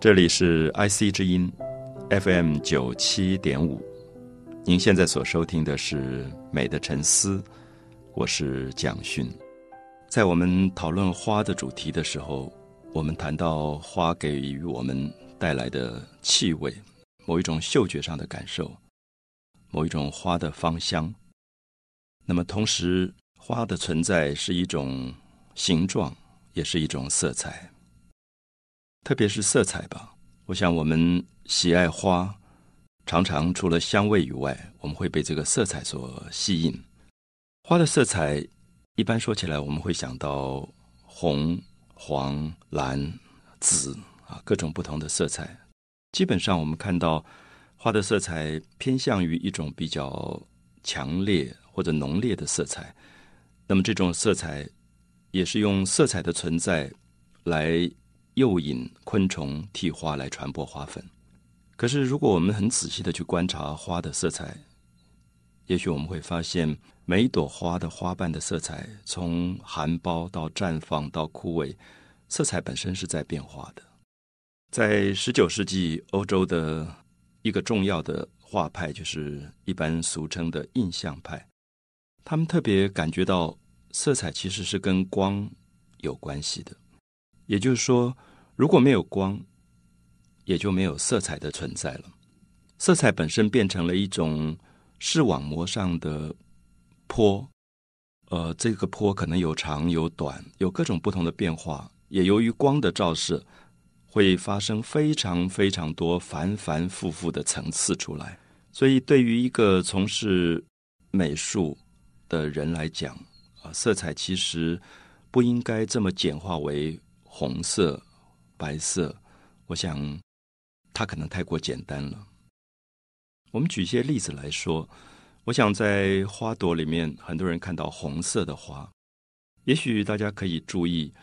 这里是 IC 之音 FM 九七点五，您现在所收听的是《美的沉思》，我是蒋勋。在我们讨论花的主题的时候，我们谈到花给予我们带来的气味，某一种嗅觉上的感受，某一种花的芳香。那么，同时花的存在是一种形状，也是一种色彩。特别是色彩吧，我想我们喜爱花，常常除了香味以外，我们会被这个色彩所吸引。花的色彩一般说起来，我们会想到红、黄、蓝、紫啊，各种不同的色彩。基本上，我们看到花的色彩偏向于一种比较强烈或者浓烈的色彩。那么，这种色彩也是用色彩的存在来。诱引昆虫替花来传播花粉。可是，如果我们很仔细的去观察花的色彩，也许我们会发现，每一朵花的花瓣的色彩，从含苞到绽放到枯萎，色彩本身是在变化的。在十九世纪，欧洲的一个重要的画派，就是一般俗称的印象派，他们特别感觉到色彩其实是跟光有关系的，也就是说。如果没有光，也就没有色彩的存在了。色彩本身变成了一种视网膜上的坡，呃，这个坡可能有长有短，有各种不同的变化。也由于光的照射，会发生非常非常多反反复复的层次出来。所以，对于一个从事美术的人来讲，啊，色彩其实不应该这么简化为红色。白色，我想它可能太过简单了。我们举一些例子来说，我想在花朵里面，很多人看到红色的花，也许大家可以注意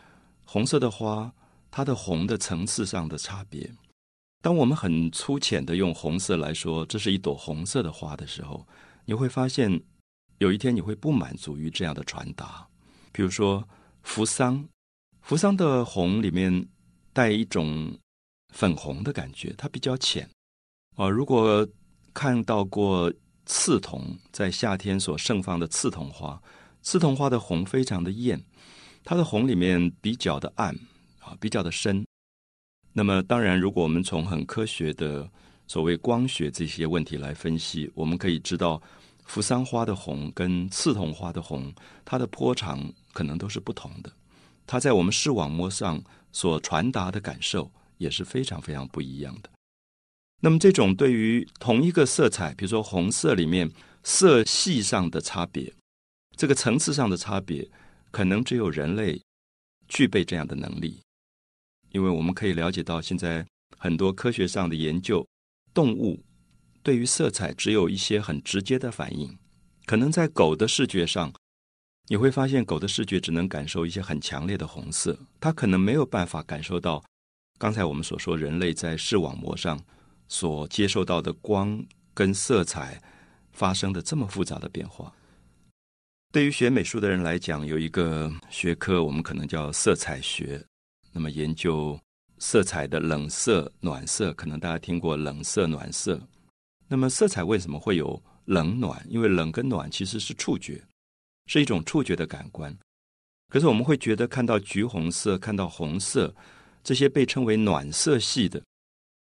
红色的花，它的红的层次上的差别。当我们很粗浅的用红色来说，这是一朵红色的花的时候，你会发现有一天你会不满足于这样的传达。比如说扶桑，扶桑的红里面。带一种粉红的感觉，它比较浅啊。如果看到过刺桐在夏天所盛放的刺桐花，刺桐花的红非常的艳，它的红里面比较的暗啊，比较的深。那么，当然，如果我们从很科学的所谓光学这些问题来分析，我们可以知道，扶桑花的红跟刺桐花的红，它的波长可能都是不同的。它在我们视网膜上。所传达的感受也是非常非常不一样的。那么，这种对于同一个色彩，比如说红色里面色系上的差别，这个层次上的差别，可能只有人类具备这样的能力。因为我们可以了解到，现在很多科学上的研究，动物对于色彩只有一些很直接的反应。可能在狗的视觉上。你会发现，狗的视觉只能感受一些很强烈的红色，它可能没有办法感受到刚才我们所说人类在视网膜上所接受到的光跟色彩发生的这么复杂的变化。对于学美术的人来讲，有一个学科我们可能叫色彩学，那么研究色彩的冷色、暖色，可能大家听过冷色、暖色。那么色彩为什么会有冷暖？因为冷跟暖其实是触觉。是一种触觉的感官，可是我们会觉得看到橘红色、看到红色这些被称为暖色系的，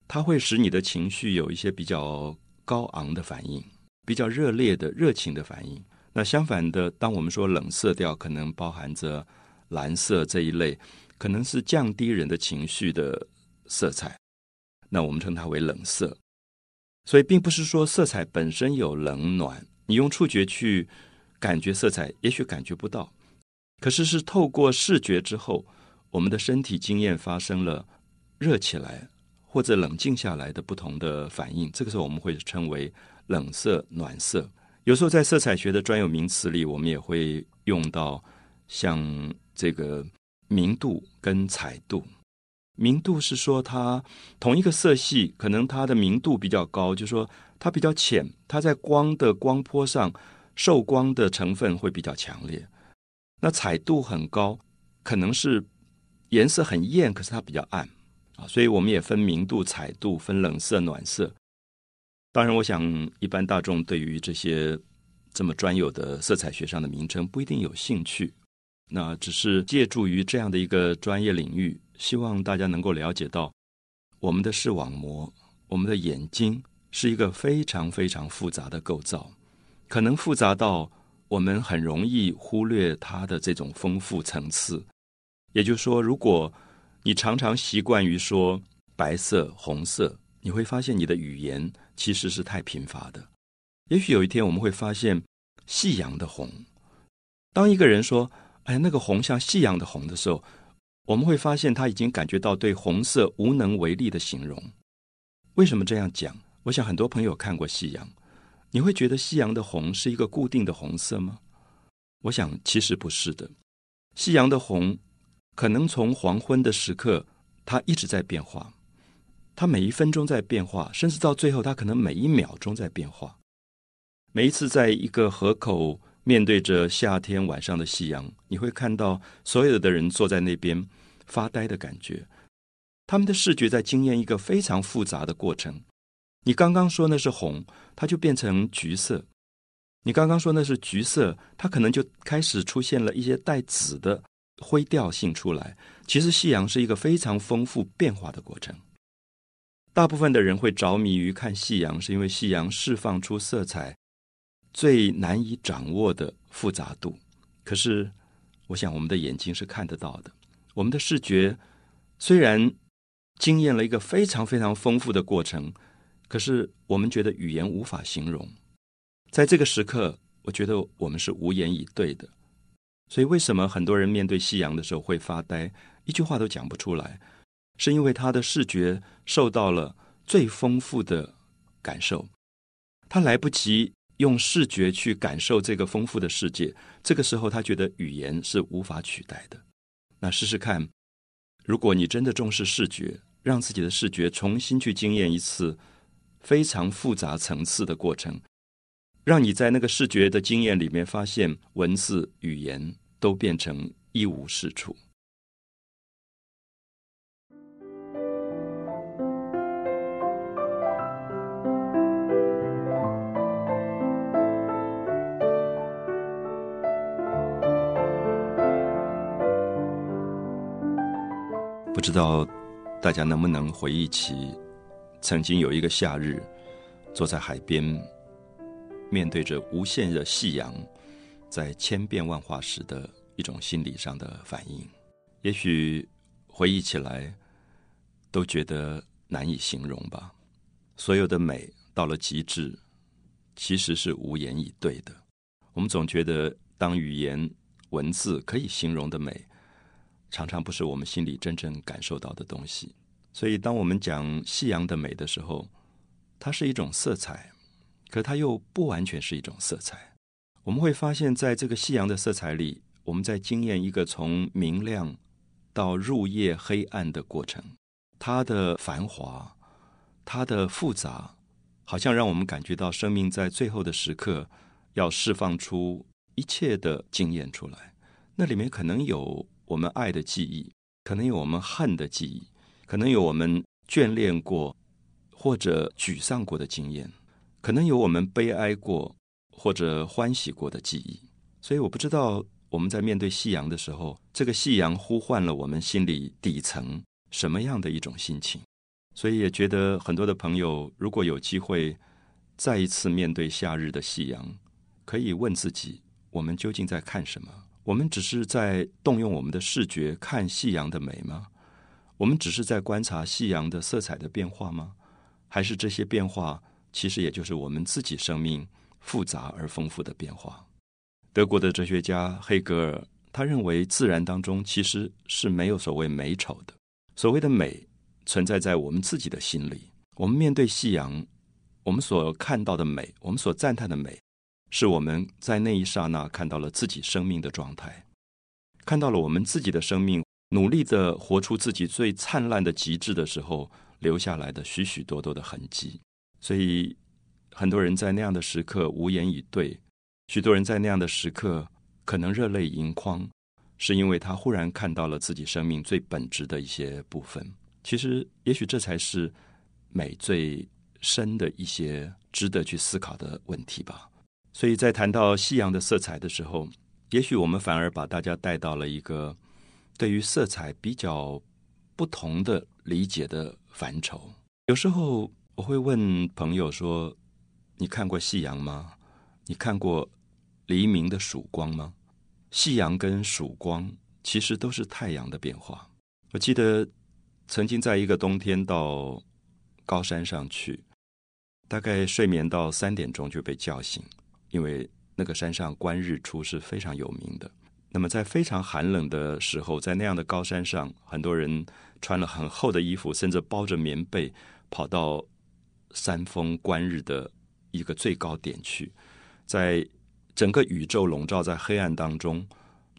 它会使你的情绪有一些比较高昂的反应，比较热烈的热情的反应。那相反的，当我们说冷色调，可能包含着蓝色这一类，可能是降低人的情绪的色彩，那我们称它为冷色。所以，并不是说色彩本身有冷暖，你用触觉去。感觉色彩也许感觉不到，可是是透过视觉之后，我们的身体经验发生了热起来或者冷静下来的不同的反应。这个时候我们会称为冷色、暖色。有时候在色彩学的专有名词里，我们也会用到像这个明度跟彩度。明度是说它同一个色系，可能它的明度比较高，就说它比较浅，它在光的光波上。受光的成分会比较强烈，那彩度很高，可能是颜色很艳，可是它比较暗。啊，所以我们也分明度、彩度，分冷色、暖色。当然，我想一般大众对于这些这么专有的色彩学上的名称不一定有兴趣。那只是借助于这样的一个专业领域，希望大家能够了解到，我们的视网膜、我们的眼睛是一个非常非常复杂的构造，可能复杂到我们很容易忽略它的这种丰富层次。也就是说，如果你常常习惯于说白色、红色，你会发现你的语言其实是太贫乏的。也许有一天我们会发现夕阳的红。当一个人说“哎，那个红像夕阳的红”的时候，我们会发现他已经感觉到对红色无能为力的形容。为什么这样讲？我想很多朋友看过夕阳，你会觉得夕阳的红是一个固定的红色吗？我想其实不是的，夕阳的红。可能从黄昏的时刻，它一直在变化，它每一分钟在变化，甚至到最后，它可能每一秒钟在变化。每一次在一个河口面对着夏天晚上的夕阳，你会看到所有的人坐在那边发呆的感觉，他们的视觉在经验一个非常复杂的过程。你刚刚说那是红，它就变成橘色；你刚刚说那是橘色，它可能就开始出现了一些带紫的。灰调性出来，其实夕阳是一个非常丰富变化的过程。大部分的人会着迷于看夕阳，是因为夕阳释放出色彩最难以掌握的复杂度。可是，我想我们的眼睛是看得到的，我们的视觉虽然经验了一个非常非常丰富的过程，可是我们觉得语言无法形容。在这个时刻，我觉得我们是无言以对的。所以，为什么很多人面对夕阳的时候会发呆，一句话都讲不出来？是因为他的视觉受到了最丰富的感受，他来不及用视觉去感受这个丰富的世界。这个时候，他觉得语言是无法取代的。那试试看，如果你真的重视视觉，让自己的视觉重新去经验一次非常复杂层次的过程，让你在那个视觉的经验里面发现文字语言。都变成一无是处。不知道大家能不能回忆起，曾经有一个夏日，坐在海边，面对着无限的夕阳。在千变万化时的一种心理上的反应，也许回忆起来都觉得难以形容吧。所有的美到了极致，其实是无言以对的。我们总觉得，当语言文字可以形容的美，常常不是我们心里真正感受到的东西。所以，当我们讲夕阳的美的时候，它是一种色彩，可它又不完全是一种色彩。我们会发现，在这个夕阳的色彩里，我们在经验一个从明亮到入夜黑暗的过程。它的繁华，它的复杂，好像让我们感觉到生命在最后的时刻要释放出一切的经验出来。那里面可能有我们爱的记忆，可能有我们恨的记忆，可能有我们眷恋过或者沮丧过的经验，可能有我们悲哀过。或者欢喜过的记忆，所以我不知道我们在面对夕阳的时候，这个夕阳呼唤了我们心里底层什么样的一种心情。所以也觉得很多的朋友，如果有机会再一次面对夏日的夕阳，可以问自己：我们究竟在看什么？我们只是在动用我们的视觉看夕阳的美吗？我们只是在观察夕阳的色彩的变化吗？还是这些变化其实也就是我们自己生命？复杂而丰富的变化。德国的哲学家黑格尔他认为，自然当中其实是没有所谓美丑的。所谓的美，存在在我们自己的心里。我们面对夕阳，我们所看到的美，我们所赞叹的美，是我们在那一刹那看到了自己生命的状态，看到了我们自己的生命努力的活出自己最灿烂的极致的时候留下来的许许多多的痕迹。所以。很多人在那样的时刻无言以对，许多人在那样的时刻可能热泪盈眶，是因为他忽然看到了自己生命最本质的一些部分。其实，也许这才是美最深的一些值得去思考的问题吧。所以在谈到夕阳的色彩的时候，也许我们反而把大家带到了一个对于色彩比较不同的理解的范畴。有时候我会问朋友说：“你看过夕阳吗？你看过黎明的曙光吗？”夕阳跟曙光其实都是太阳的变化。我记得曾经在一个冬天到高山上去，大概睡眠到三点钟就被叫醒，因为那个山上观日出是非常有名的。那么在非常寒冷的时候，在那样的高山上，很多人穿了很厚的衣服，甚至包着棉被，跑到山峰观日的一个最高点去，在整个宇宙笼罩在黑暗当中，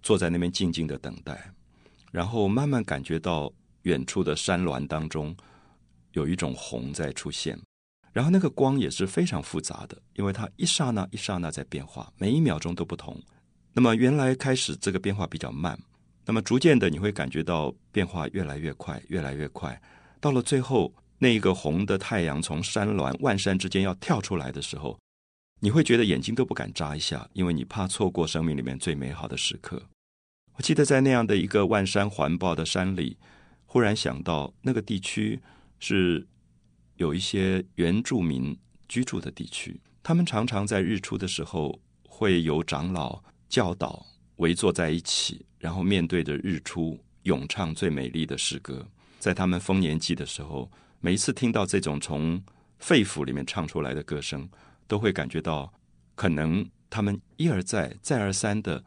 坐在那边静静的等待。然后慢慢感觉到远处的山峦当中有一种红在出现，然后那个光也是非常复杂的，因为它一刹那一刹那在变化，每一秒钟都不同。那么原来开始这个变化比较慢，那么逐渐的你会感觉到变化越来越快，越来越快。到了最后，那一个红的太阳从山峦万山之间要跳出来的时候，你会觉得眼睛都不敢眨一下，因为你怕错过生命里面最美好的时刻。我记得在那样的一个万山环抱的山里，忽然想到那个地区是有一些原住民居住的地区，他们常常在日出的时候会有长老教导围坐在一起，然后面对着日出咏唱最美丽的诗歌。在他们丰年祭的时候，每一次听到这种从肺腑里面唱出来的歌声，都会感觉到可能他们一而再、再而三的。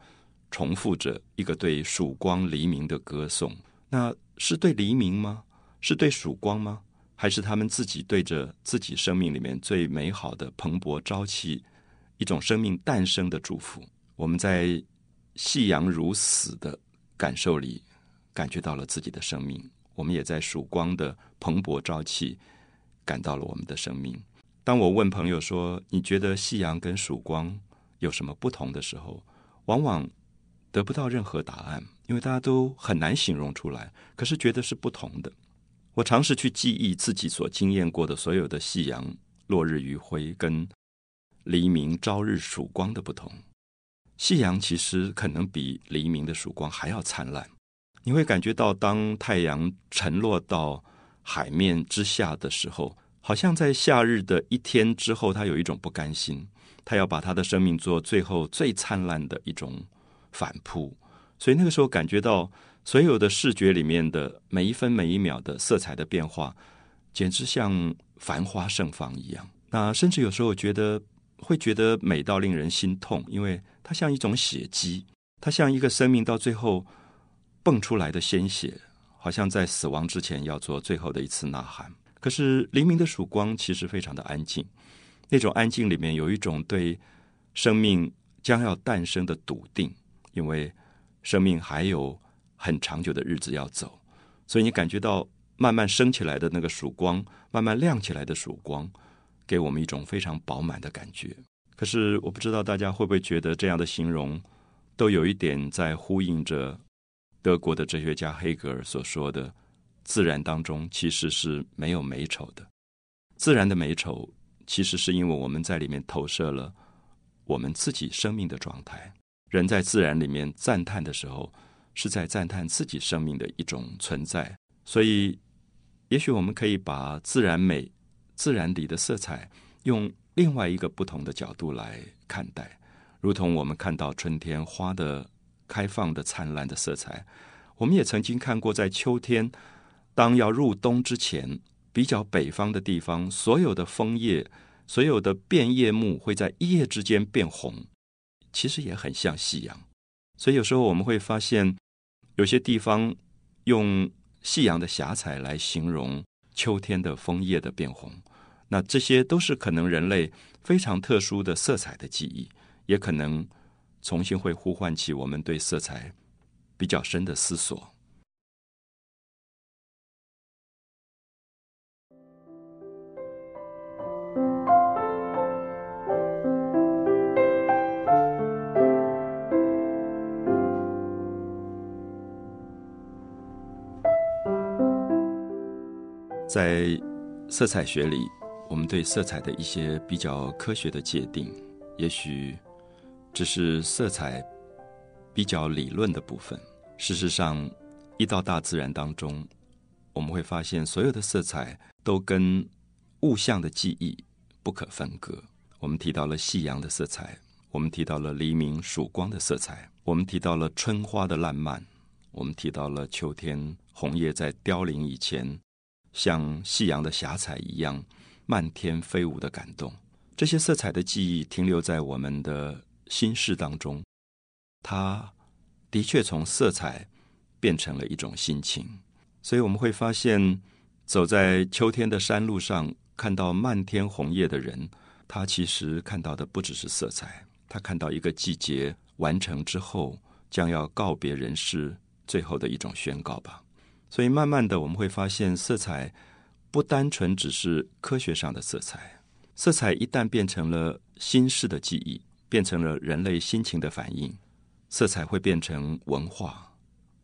重复着一个对曙光黎明的歌颂，那是对黎明吗？是对曙光吗？还是他们自己对着自己生命里面最美好的蓬勃朝气，一种生命诞生的祝福？我们在夕阳如死的感受里，感觉到了自己的生命；我们也在曙光的蓬勃朝气，感到了我们的生命。当我问朋友说：“你觉得夕阳跟曙光有什么不同的时候？”往往得不到任何答案，因为大家都很难形容出来。可是觉得是不同的。我尝试去记忆自己所经验过的所有的夕阳、落日余晖跟黎明、朝日曙光的不同。夕阳其实可能比黎明的曙光还要灿烂。你会感觉到，当太阳沉落到海面之下的时候，好像在夏日的一天之后，他有一种不甘心，他要把他的生命做最后最灿烂的一种。反扑，所以那个时候感觉到所有的视觉里面的每一分每一秒的色彩的变化，简直像繁花盛放一样。那甚至有时候觉得会觉得美到令人心痛，因为它像一种血迹，它像一个生命到最后蹦出来的鲜血，好像在死亡之前要做最后的一次呐喊。可是黎明的曙光其实非常的安静，那种安静里面有一种对生命将要诞生的笃定。因为生命还有很长久的日子要走，所以你感觉到慢慢升起来的那个曙光，慢慢亮起来的曙光，给我们一种非常饱满的感觉。可是我不知道大家会不会觉得这样的形容都有一点在呼应着德国的哲学家黑格尔所说的：自然当中其实是没有美丑的。自然的美丑，其实是因为我们在里面投射了我们自己生命的状态。人在自然里面赞叹的时候，是在赞叹自己生命的一种存在。所以，也许我们可以把自然美、自然里的色彩，用另外一个不同的角度来看待。如同我们看到春天花的开放的灿烂的色彩，我们也曾经看过，在秋天当要入冬之前，比较北方的地方，所有的枫叶、所有的变叶木会在一夜之间变红。其实也很像夕阳，所以有时候我们会发现，有些地方用夕阳的霞彩来形容秋天的枫叶的变红，那这些都是可能人类非常特殊的色彩的记忆，也可能重新会呼唤起我们对色彩比较深的思索。在色彩学里，我们对色彩的一些比较科学的界定，也许只是色彩比较理论的部分。事实上，一到大自然当中，我们会发现所有的色彩都跟物象的记忆不可分割。我们提到了夕阳的色彩，我们提到了黎明曙光的色彩，我们提到了春花的烂漫，我们提到了秋天红叶在凋零以前，像夕阳的霞彩一样漫天飞舞的感动。这些色彩的记忆停留在我们的心事当中，它的确从色彩变成了一种心情。所以我们会发现，走在秋天的山路上，看到漫天红叶的人。他其实看到的不只是色彩，他看到一个季节完成之后将要告别人世最后的一种宣告吧。所以慢慢的，我们会发现，色彩不单纯只是科学上的色彩。色彩一旦变成了心事的记忆，变成了人类心情的反应，色彩会变成文化，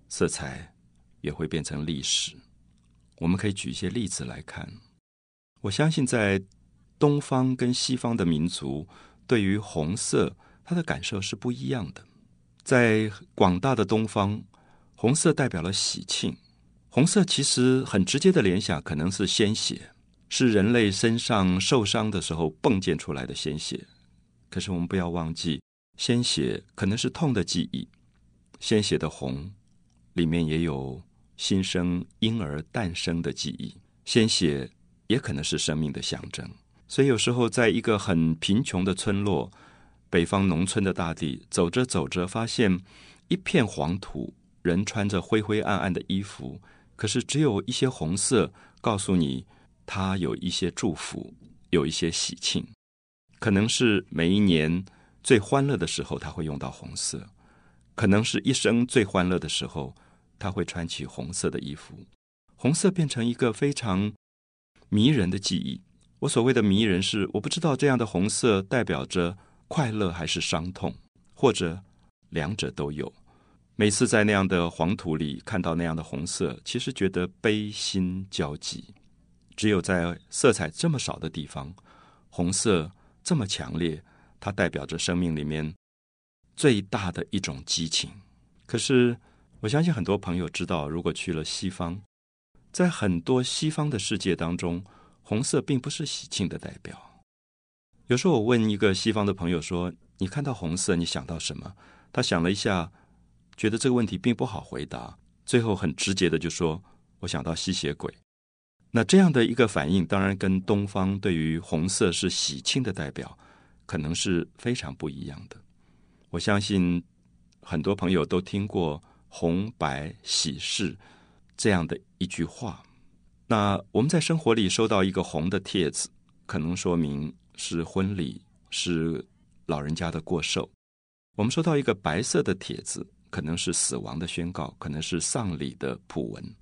色彩也会变成历史。我们可以举一些例子来看。我相信在。东方跟西方的民族对于红色，它的感受是不一样的。在广大的东方，红色代表了喜庆。红色其实很直接的联想，可能是鲜血，是人类身上受伤的时候迸溅出来的鲜血。可是我们不要忘记，鲜血可能是痛的记忆。鲜血的红，里面也有新生婴儿诞生的记忆。鲜血也可能是生命的象征。所以有时候，在一个很贫穷的村落，北方农村的大地，走着走着，发现一片黄土，人穿着灰灰暗暗的衣服，可是只有一些红色，告诉你它有一些祝福，有一些喜庆。可能是每一年最欢乐的时候，他会用到红色；可能是一生最欢乐的时候，他会穿起红色的衣服。红色变成一个非常迷人的记忆。我所谓的迷人是，我不知道这样的红色代表着快乐还是伤痛，或者两者都有。每次在那样的黄土里看到那样的红色，其实觉得悲心交集。只有在色彩这么少的地方，红色这么强烈，它代表着生命里面最大的一种激情。可是我相信很多朋友知道，如果去了西方，在很多西方的世界当中。红色并不是喜庆的代表。有时候我问一个西方的朋友说：“你看到红色，你想到什么？”他想了一下，觉得这个问题并不好回答，最后很直接的就说：“我想到吸血鬼。”那这样的一个反应，当然跟东方对于红色是喜庆的代表，可能是非常不一样的。我相信很多朋友都听过“红白喜事”这样的一句话。那我们在生活里收到一个红的帖子，可能说明是婚礼，是老人家的过寿；我们收到一个白色的帖子，可能是死亡的宣告，可能是丧礼的普文。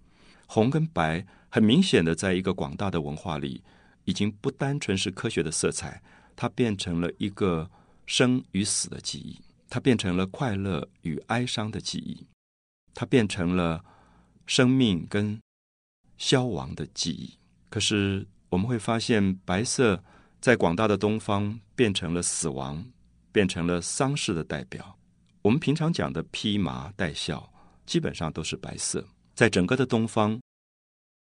红跟白很明显的，在一个广大的文化里，已经不单纯是科学的色彩，它变成了一个生与死的记忆，它变成了快乐与哀伤的记忆，它变成了生命跟。消亡的记忆。可是我们会发现，白色在广大的东方变成了死亡，变成了丧事的代表。我们平常讲的披麻戴孝，基本上都是白色。在整个的东方，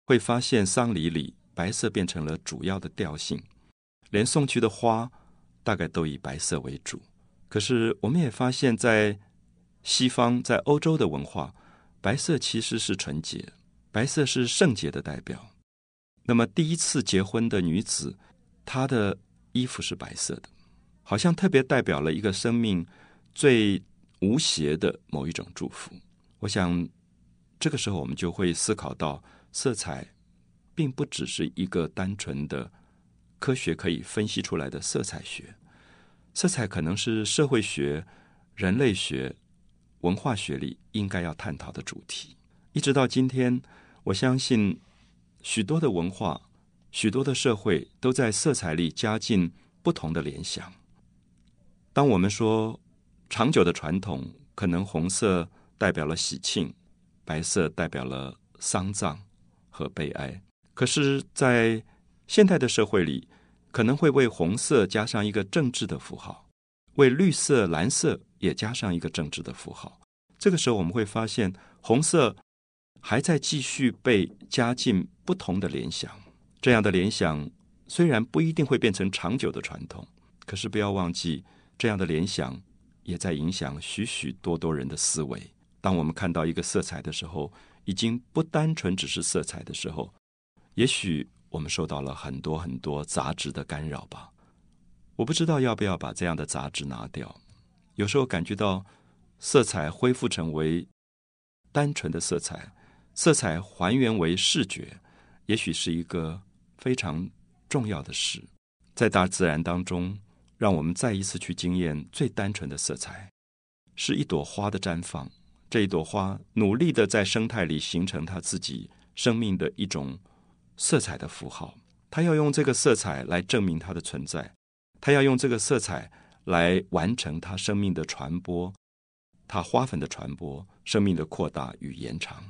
会发现丧礼里白色变成了主要的调性，连送去的花大概都以白色为主。可是我们也发现，在西方，在欧洲的文化，白色其实是纯洁。白色是圣洁的代表。那么，第一次结婚的女子，她的衣服是白色的，好像特别代表了一个生命最无邪的某一种祝福。我想，这个时候我们就会思考到，色彩并不只是一个单纯的科学可以分析出来的色彩学，色彩可能是社会学、人类学、文化学里应该要探讨的主题。一直到今天。我相信许多的文化、许多的社会都在色彩里加进不同的联想。当我们说长久的传统，可能红色代表了喜庆，白色代表了丧葬和悲哀。可是，在现代的社会里，可能会为红色加上一个政治的符号，为绿色、蓝色也加上一个政治的符号。这个时候，我们会发现红色还在继续被加进不同的联想。这样的联想虽然不一定会变成长久的传统，可是不要忘记，这样的联想也在影响许许多多人的思维。当我们看到一个色彩的时候，已经不单纯只是色彩的时候，也许我们受到了很多很多杂质的干扰吧。我不知道要不要把这样的杂质拿掉。有时候感觉到色彩恢复成为单纯的色彩，色彩还原为视觉，也许是一个非常重要的事。在大自然当中，让我们再一次去惊艳最单纯的色彩，是一朵花的绽放。这一朵花努力的在生态里形成它自己生命的一种色彩的符号，它要用这个色彩来证明它的存在，它要用这个色彩来完成它生命的传播，它花粉的传播，生命的扩大与延长。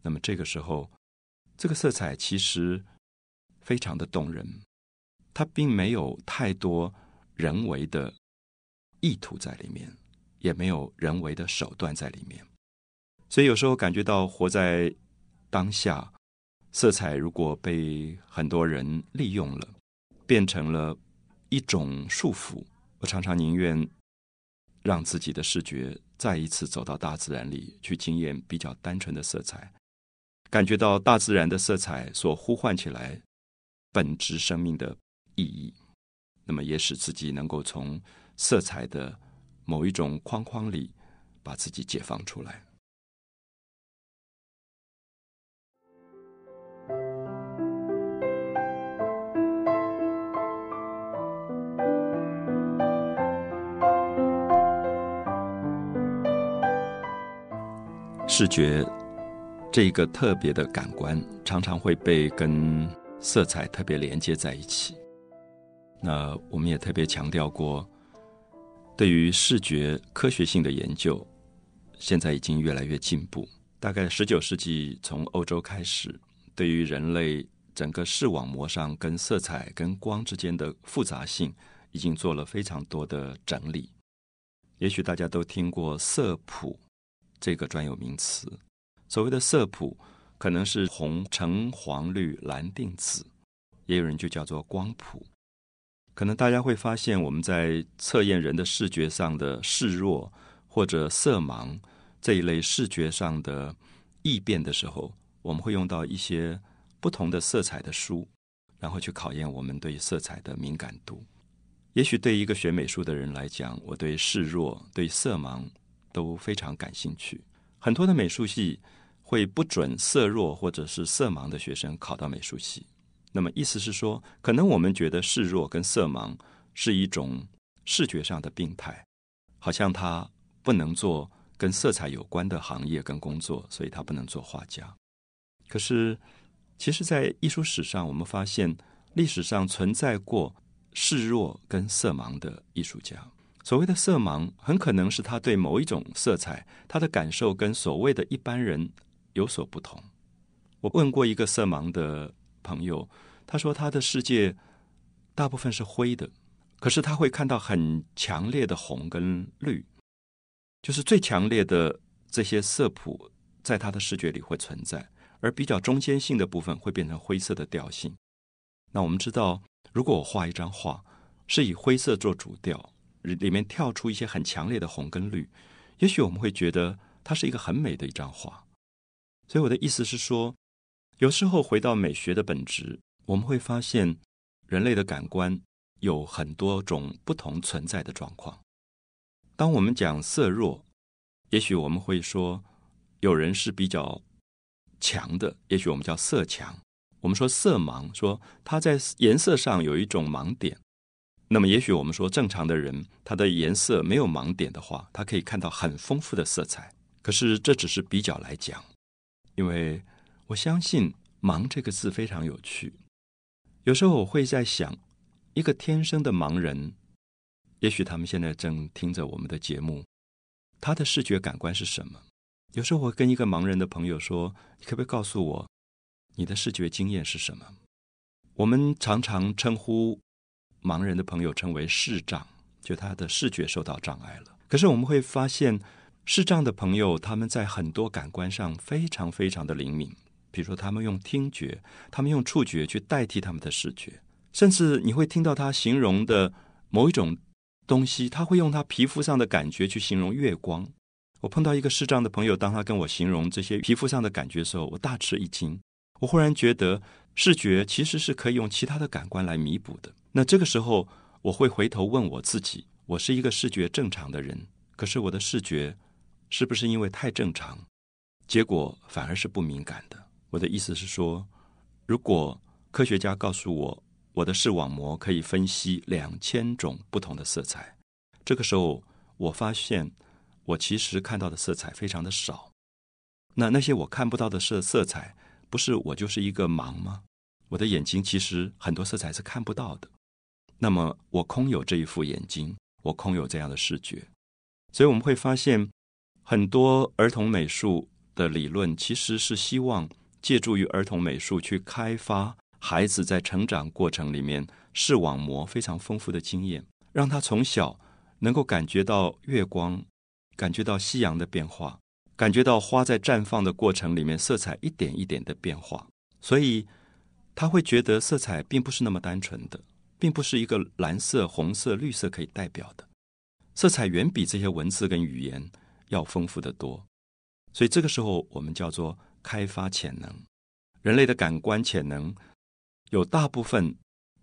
那么这个时候，这个色彩其实非常的动人，它并没有太多人为的意图在里面。也没有人为的手段在里面，所以有时候感觉到活在当下，色彩如果被很多人利用了，变成了一种束缚，我常常宁愿让自己的视觉再一次走到大自然里去，经验比较单纯的色彩，感觉到大自然的色彩所呼唤起来本质生命的意义，那么也使自己能够从色彩的。某一种框框里，把自己解放出来。视觉这一个特别的感官，常常会被跟色彩特别连接在一起。那我们也特别强调过。对于视觉科学性的研究，现在已经越来越进步。大概十九世纪从欧洲开始，对于人类整个视网膜上跟色彩、跟光之间的复杂性，已经做了非常多的整理。也许大家都听过色谱这个专有名词。所谓的色谱，可能是红、橙、黄、绿、蓝、靛、紫，也有人就叫做光谱。可能大家会发现，我们在测验人的视觉上的视弱或者色盲这一类视觉上的异变的时候，我们会用到一些不同的色彩的书，然后去考验我们对色彩的敏感度。也许对一个学美术的人来讲，我对视弱、对色盲都非常感兴趣。很多的美术系会不准色弱或者是色盲的学生考到美术系。那么意思是说，可能我们觉得视弱跟色盲是一种视觉上的病态，好像他不能做跟色彩有关的行业跟工作，所以他不能做画家。可是，其实，在艺术史上，我们发现历史上存在过视弱跟色盲的艺术家。所谓的色盲，很可能是他对某一种色彩，他的感受跟所谓的一般人有所不同。我问过一个色盲的。朋友，他说他的世界大部分是灰的，可是他会看到很强烈的红跟绿，就是最强烈的这些色谱在他的视觉里会存在，而比较中间性的部分会变成灰色的调性。那我们知道，如果我画一张画是以灰色做主调，里面跳出一些很强烈的红跟绿，也许我们会觉得它是一个很美的一张画。所以我的意思是说。有时候回到美学的本质，我们会发现人类的感官有很多种不同存在的状况。当我们讲色弱，也许我们会说有人是比较强的，也许我们叫色强。我们说色盲，说他在颜色上有一种盲点。那么，也许我们说正常的人，他的颜色没有盲点的话，他可以看到很丰富的色彩。可是这只是比较来讲，因为。我相信“盲”这个字非常有趣。有时候我会在想，一个天生的盲人，也许他们现在正听着我们的节目，他的视觉感官是什么？有时候我跟一个盲人的朋友说：“你可不可以告诉我，你的视觉经验是什么？我们常常称呼盲人的朋友称为视障，就他的视觉受到障碍了。可是我们会发现，视障的朋友他们在很多感官上非常非常的灵敏，比如说他们用听觉，他们用触觉去代替他们的视觉，甚至你会听到他形容的某一种东西，他会用他皮肤上的感觉去形容月光。我碰到一个视障的朋友，当他跟我形容这些皮肤上的感觉的时候，我大吃一惊。我忽然觉得，视觉其实是可以用其他的感官来弥补的。那这个时候，我会回头问我自己：我是一个视觉正常的人，可是我的视觉是不是因为太正常，结果反而是不敏感的？我的意思是说，如果科学家告诉我，我的视网膜可以分析两千种不同的色彩，这个时候我发现。我其实看到的色彩非常的少，那那些我看不到的色色彩，不是我就是一个盲吗？我的眼睛其实很多色彩是看不到的，那么我空有这一副眼睛，我空有这样的视觉，所以我们会发现很多儿童美术的理论其实是希望借助于儿童美术去开发孩子在成长过程里面视网膜非常丰富的经验，让他从小能够感觉到月光。感觉到夕阳的变化，感觉到花在绽放的过程里面色彩一点一点的变化，所以他会觉得色彩并不是那么单纯的，并不是一个蓝色、红色、绿色可以代表的，色彩远比这些文字跟语言要丰富的多。所以这个时候我们叫做开发潜能，人类的感官潜能有大部分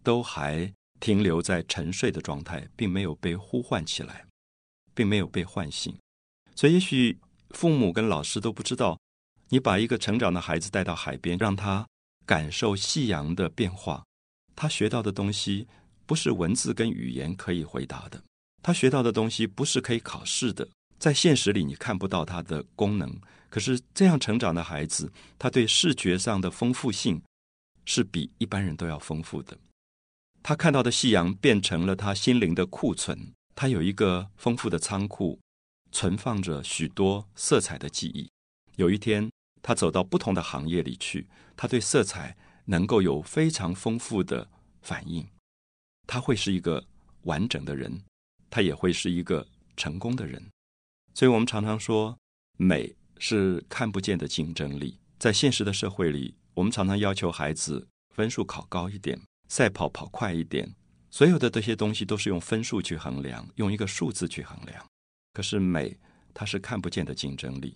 都还停留在沉睡的状态，并没有被呼唤起来。并没有被唤醒，所以也许父母跟老师都不知道，你把一个成长的孩子带到海边，让他感受夕阳的变化，他学到的东西不是文字跟语言可以回答的，他学到的东西不是可以考试的，在现实里你看不到它的功能。可是这样成长的孩子，他对视觉上的丰富性是比一般人都要丰富的。他看到的夕阳变成了他心灵的库存。他有一个丰富的仓库，存放着许多色彩的记忆。有一天，他走到不同的行业里去，他对色彩能够有非常丰富的反应。他会是一个完整的人，他也会是一个成功的人。所以我们常常说，美是看不见的竞争力。在现实的社会里，我们常常要求孩子分数考高一点，赛跑跑快一点。所有的这些东西都是用分数去衡量，用一个数字去衡量。可是美，它是看不见的竞争力。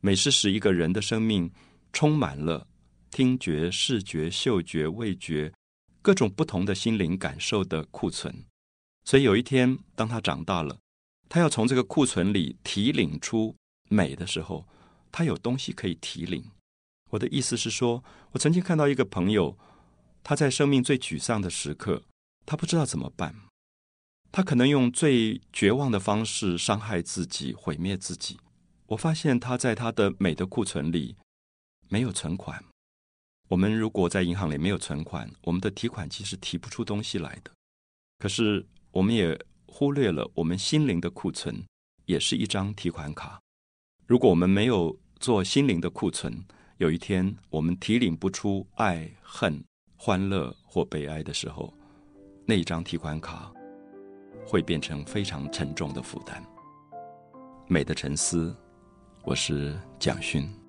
美是使一个人的生命充满了听觉、视觉、嗅觉、味觉各种不同的心灵感受的库存。所以有一天，当他长大了，他要从这个库存里提领出美的时候，他有东西可以提领。我的意思是说，我曾经看到一个朋友，他在生命最沮丧的时刻。他不知道怎么办，他可能用最绝望的方式伤害自己、毁灭自己。我发现他在他的美的库存里没有存款。我们如果在银行里没有存款，我们的提款机是提不出东西来的。可是我们也忽略了，我们心灵的库存也是一张提款卡。如果我们没有做心灵的库存，有一天我们提领不出爱、恨、欢乐或悲哀的时候，那一张提款卡会变成非常沉重的负担。美的沉思，我是蒋勋。